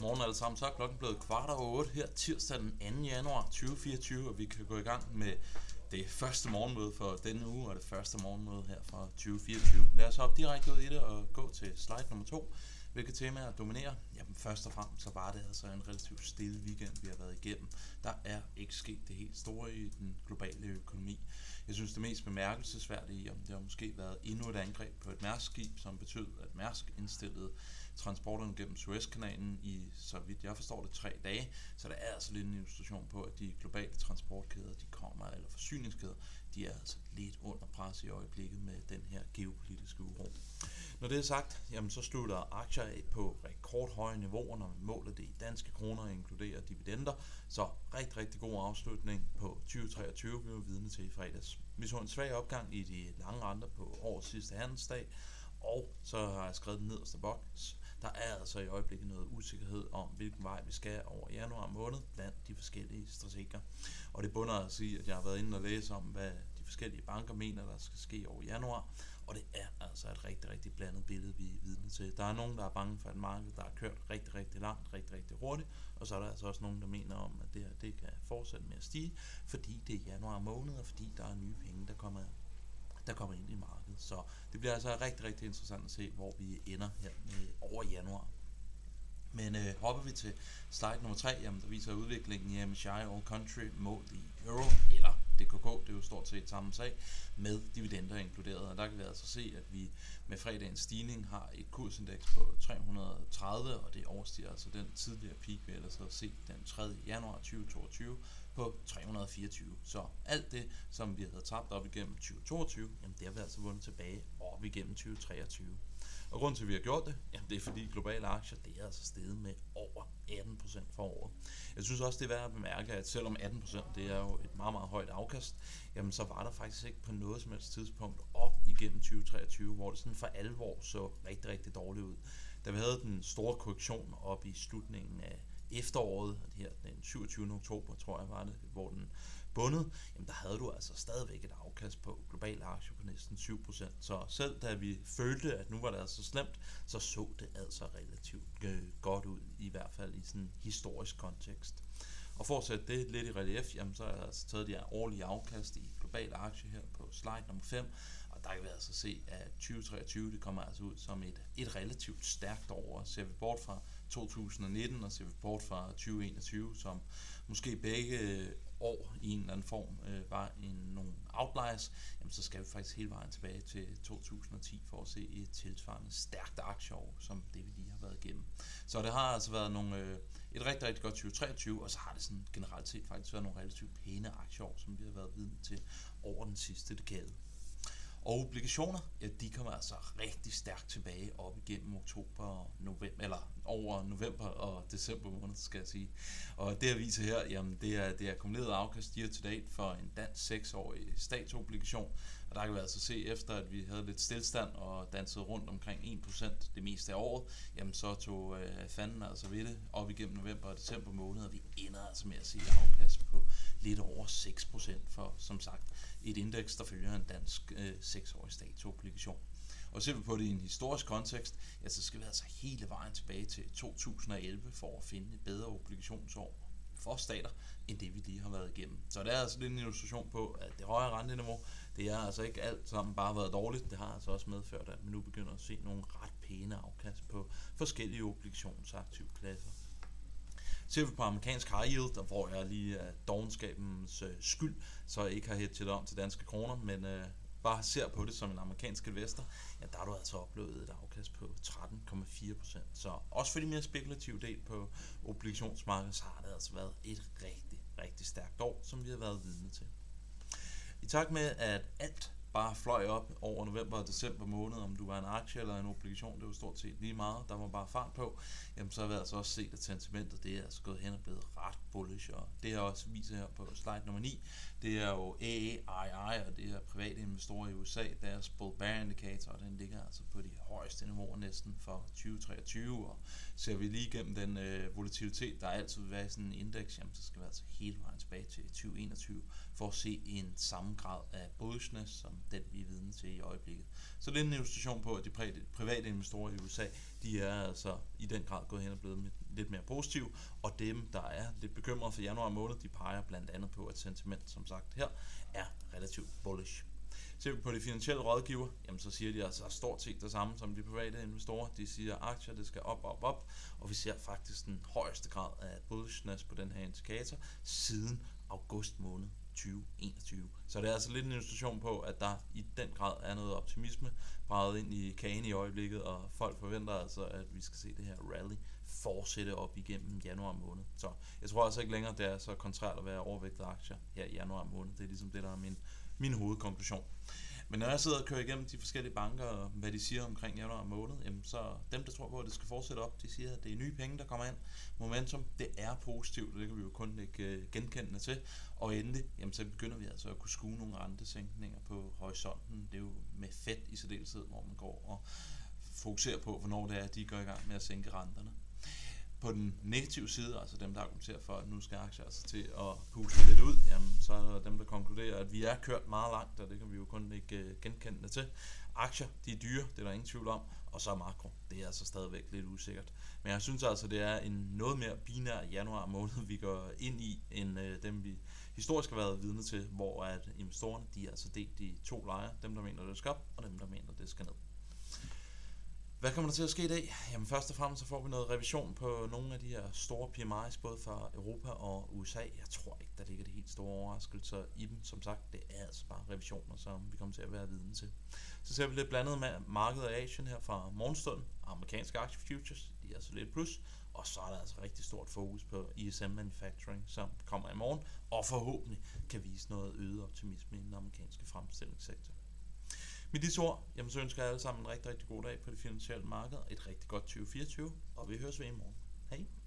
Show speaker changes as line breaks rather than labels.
Godmorgen alle sammen. Så er klokken blevet kvart over 8 her tirsdag den 2. januar 2024, og vi kan gå i gang med det første morgenmøde for denne uge, og det første morgenmøde her fra 2024. Lad os hoppe direkte ud i det og gå til slide nummer 2. Hvilke temaer dominerer? Jamen først og fremmest så var det altså en relativt stille weekend, vi har været igennem. Der er ikke sket det helt store i den globale økonomi. Jeg synes det mest bemærkelsesværdige, om det har måske været endnu et angreb på et mærskib, som betød, at Mærsk indstillede transporterne gennem Suezkanalen i, så vidt jeg forstår det, tre dage. Så der er altså lidt en illustration på, at de globale transportkæder, de kommer, eller forsyningskæder, de er altså lidt under pres i øjeblikket med den her geopolitiske uro. Når det er sagt, jamen så slutter aktier af på rekordhøje niveauer, når man måler det i danske kroner og inkluderer dividender. Så rigtig, rigtig god afslutning på 2023, vi var vidne til i fredags. Vi så en svag opgang i de lange renter på årets sidste handelsdag, og så har jeg skrevet den nederste boks. Der er altså i øjeblikket noget usikkerhed om, hvilken vej vi skal over januar måned blandt de forskellige strateger. Og det bunder altså at sige, at jeg har været inde og læse om, hvad de forskellige banker mener, der skal ske over januar. Og det er altså et rigtig, rigtig blandet billede, vi er vidne til. Der er nogen, der er bange for et marked, der har kørt rigtig, rigtig langt, rigtig, rigtig hurtigt. Og så er der altså også nogen, der mener om, at det her det kan fortsætte med at stige, fordi det er januar måned, og fordi der er nye penge, der kommer der kommer ind i markedet. Så det bliver altså rigtig, rigtig interessant at se, hvor vi ender her med over januar. Men øh, hopper vi til slide nummer 3, jamen der viser udviklingen i MSCI All Country målt i euro, eller DKK, det er jo stort set samme sag, med dividender inkluderet. Og der kan vi altså se, at vi med fredagens stigning har et kursindeks på 330, og det overstiger altså den tidligere peak, vi ellers havde set den 3. januar 2022 på 324. Så alt det, som vi havde tabt op igennem 2022, jamen det har vi altså vundet tilbage op igennem 2023. Og grunden til, at vi har gjort det, jamen det er fordi globale aktier, det er altså steget med over 18% for året. Jeg synes også, det er værd at bemærke, at selvom 18% det er jo et meget, meget højt afkast, jamen så var der faktisk ikke på noget som helst tidspunkt op igennem 2023, hvor det sådan for alvor så rigtig, rigtig dårligt ud. Da vi havde den store korrektion op i slutningen af efteråret, her den 27. oktober, tror jeg var det, hvor den bundet, jamen der havde du altså stadigvæk et afkast på globale aktier på næsten 7%. Så selv da vi følte, at nu var det altså slemt, så så det altså relativt øh, godt ud, i hvert fald i sådan en historisk kontekst. Og for at sætte det lidt i relief, jamen så har jeg altså taget de her årlige afkast i globale aktier her på slide nummer 5, og der kan vi altså se, at 2023 det kommer altså ud som et, et relativt stærkt år. Ser vi bort fra 2019 og ser vi bort fra 2021, som måske begge øh, år i en eller anden form øh, var en, nogle outliers, jamen så skal vi faktisk hele vejen tilbage til 2010 for at se et tilsvarende stærkt aktieår, som det vi lige har været igennem. Så det har altså været nogle, øh, et rigtig, rigtig godt 2023, og så har det sådan generelt set faktisk været nogle relativt pæne aktieår, som vi har været vidne til over den sidste dekade. Og obligationer, ja, de kommer altså rigtig stærkt tilbage op igennem oktober og november, eller over november og december måned, skal jeg sige. Og det jeg viser her, jamen det er, det er akkumuleret afkast year to date for en dansk 6-årig statsobligation. Og der kan vi altså se, efter at vi havde lidt stillstand og danset rundt omkring 1% det meste af året, jamen så tog øh, fanden altså ved det op igennem november og december måned, og vi ender altså med at se afkast på lidt over 6% for, som sagt, et indeks, der følger en dansk øh, 6-årig statsobligation. Og ser vi på det i en historisk kontekst, ja, så skal vi altså hele vejen tilbage til 2011 for at finde et bedre obligationsår for stater, end det vi lige har været igennem. Så det er altså lidt en illustration på, at det højere renteniveau, det er altså ikke alt sammen bare været dårligt. Det har altså også medført, at man nu begynder at se nogle ret pæne afkast på forskellige obligationsaktive klasser. Ser vi på amerikansk high yield, der hvor jeg lige er dogenskabens øh, skyld, så jeg ikke har hættet om til danske kroner, men øh, bare ser på det som en amerikansk investor, ja, der har du altså oplevet et afkast på 13,4%. Så også for de mere spekulative del på obligationsmarkedet, så har det altså været et rigtig, rigtig stærkt år, som vi har været vidne til. I takt med, at alt bare fløj op over november og december måned, om du var en aktie eller en obligation, det var stort set lige meget, der var bare fart på, jamen så har vi altså også set, at sentimentet det er altså gået hen og blevet ret bullish, og det er også viser her på slide nummer 9, det er jo AAII, og det er private investorer i USA, deres bull bear indicator, den ligger altså på de højeste niveauer næsten for 2023, og ser vi lige igennem den øh, volatilitet, der altid vil være i sådan en indeks, jamen så skal vi altså hele vejen tilbage til 2021 for at se en samme grad af bullishness, som den vi er vidne til i øjeblikket. Så det er en illustration på, at de private investorer i USA, de er altså i den grad gået hen og blevet lidt mere positive, og dem, der er lidt bekymrede for januar måned, de peger blandt andet på, at sentiment, som sagt her, er relativt bullish. Ser vi på de finansielle rådgiver, jamen så siger de altså stort set det samme som de private investorer. De siger, at aktier det skal op, op, op, og vi ser faktisk den højeste grad af bullishness på den her indikator siden august måned 2021. Så det er altså lidt en illustration på, at der i den grad er noget optimisme bredt ind i kagen i øjeblikket, og folk forventer altså, at vi skal se det her rally fortsætte op igennem januar måned. Så jeg tror altså ikke længere, det er så kontrært at være overvægtet aktier her i januar måned. Det er ligesom det, der er min min hovedkonklusion. Men når jeg sidder og kører igennem de forskellige banker, og hvad de siger omkring januar måned, jamen så dem, der tror på, at det skal fortsætte op, de siger, at det er nye penge, der kommer ind. Momentum, det er positivt, og det kan vi jo kun ikke øh, genkendende til. Og endelig, jamen så begynder vi altså at kunne skue nogle rentesænkninger på horisonten. Det er jo med fedt i særdeleshed, hvor man går og fokuserer på, hvornår det er, at de går i gang med at sænke renterne på den negative side, altså dem, der argumenterer for, at nu skal aktier altså til at puste lidt ud, jamen, så er der dem, der konkluderer, at vi er kørt meget langt, og det kan vi jo kun ikke øh, genkende til. Aktier, de er dyre, det er der ingen tvivl om, og så makro, det er altså stadigvæk lidt usikkert. Men jeg synes altså, det er en noget mere binær januar måned, vi går ind i, end øh, dem, vi historisk har været vidne til, hvor at investorerne, de er altså delt i to lejre, dem, der mener, det skal op, og dem, der mener, det skal ned. Hvad kommer der til at ske i dag? Jamen først og fremmest så får vi noget revision på nogle af de her store PMI's, både fra Europa og USA. Jeg tror ikke, der ligger de helt store overraskelser i dem. Som sagt, det er altså bare revisioner, som vi kommer til at være vidne til. Så ser vi lidt blandet med markedet af Asien her fra morgenstunden. Amerikanske aktie futures, de er altså lidt plus. Og så er der altså rigtig stort fokus på ISM Manufacturing, som kommer i morgen, og forhåbentlig kan vise noget øget optimisme i den amerikanske fremstillingssektor. Med disse ord, jamen, så ønsker jeg alle sammen en rigtig, rigtig god dag på det finansielle marked, et rigtig godt 2024, og vi høres ved i morgen. Hej!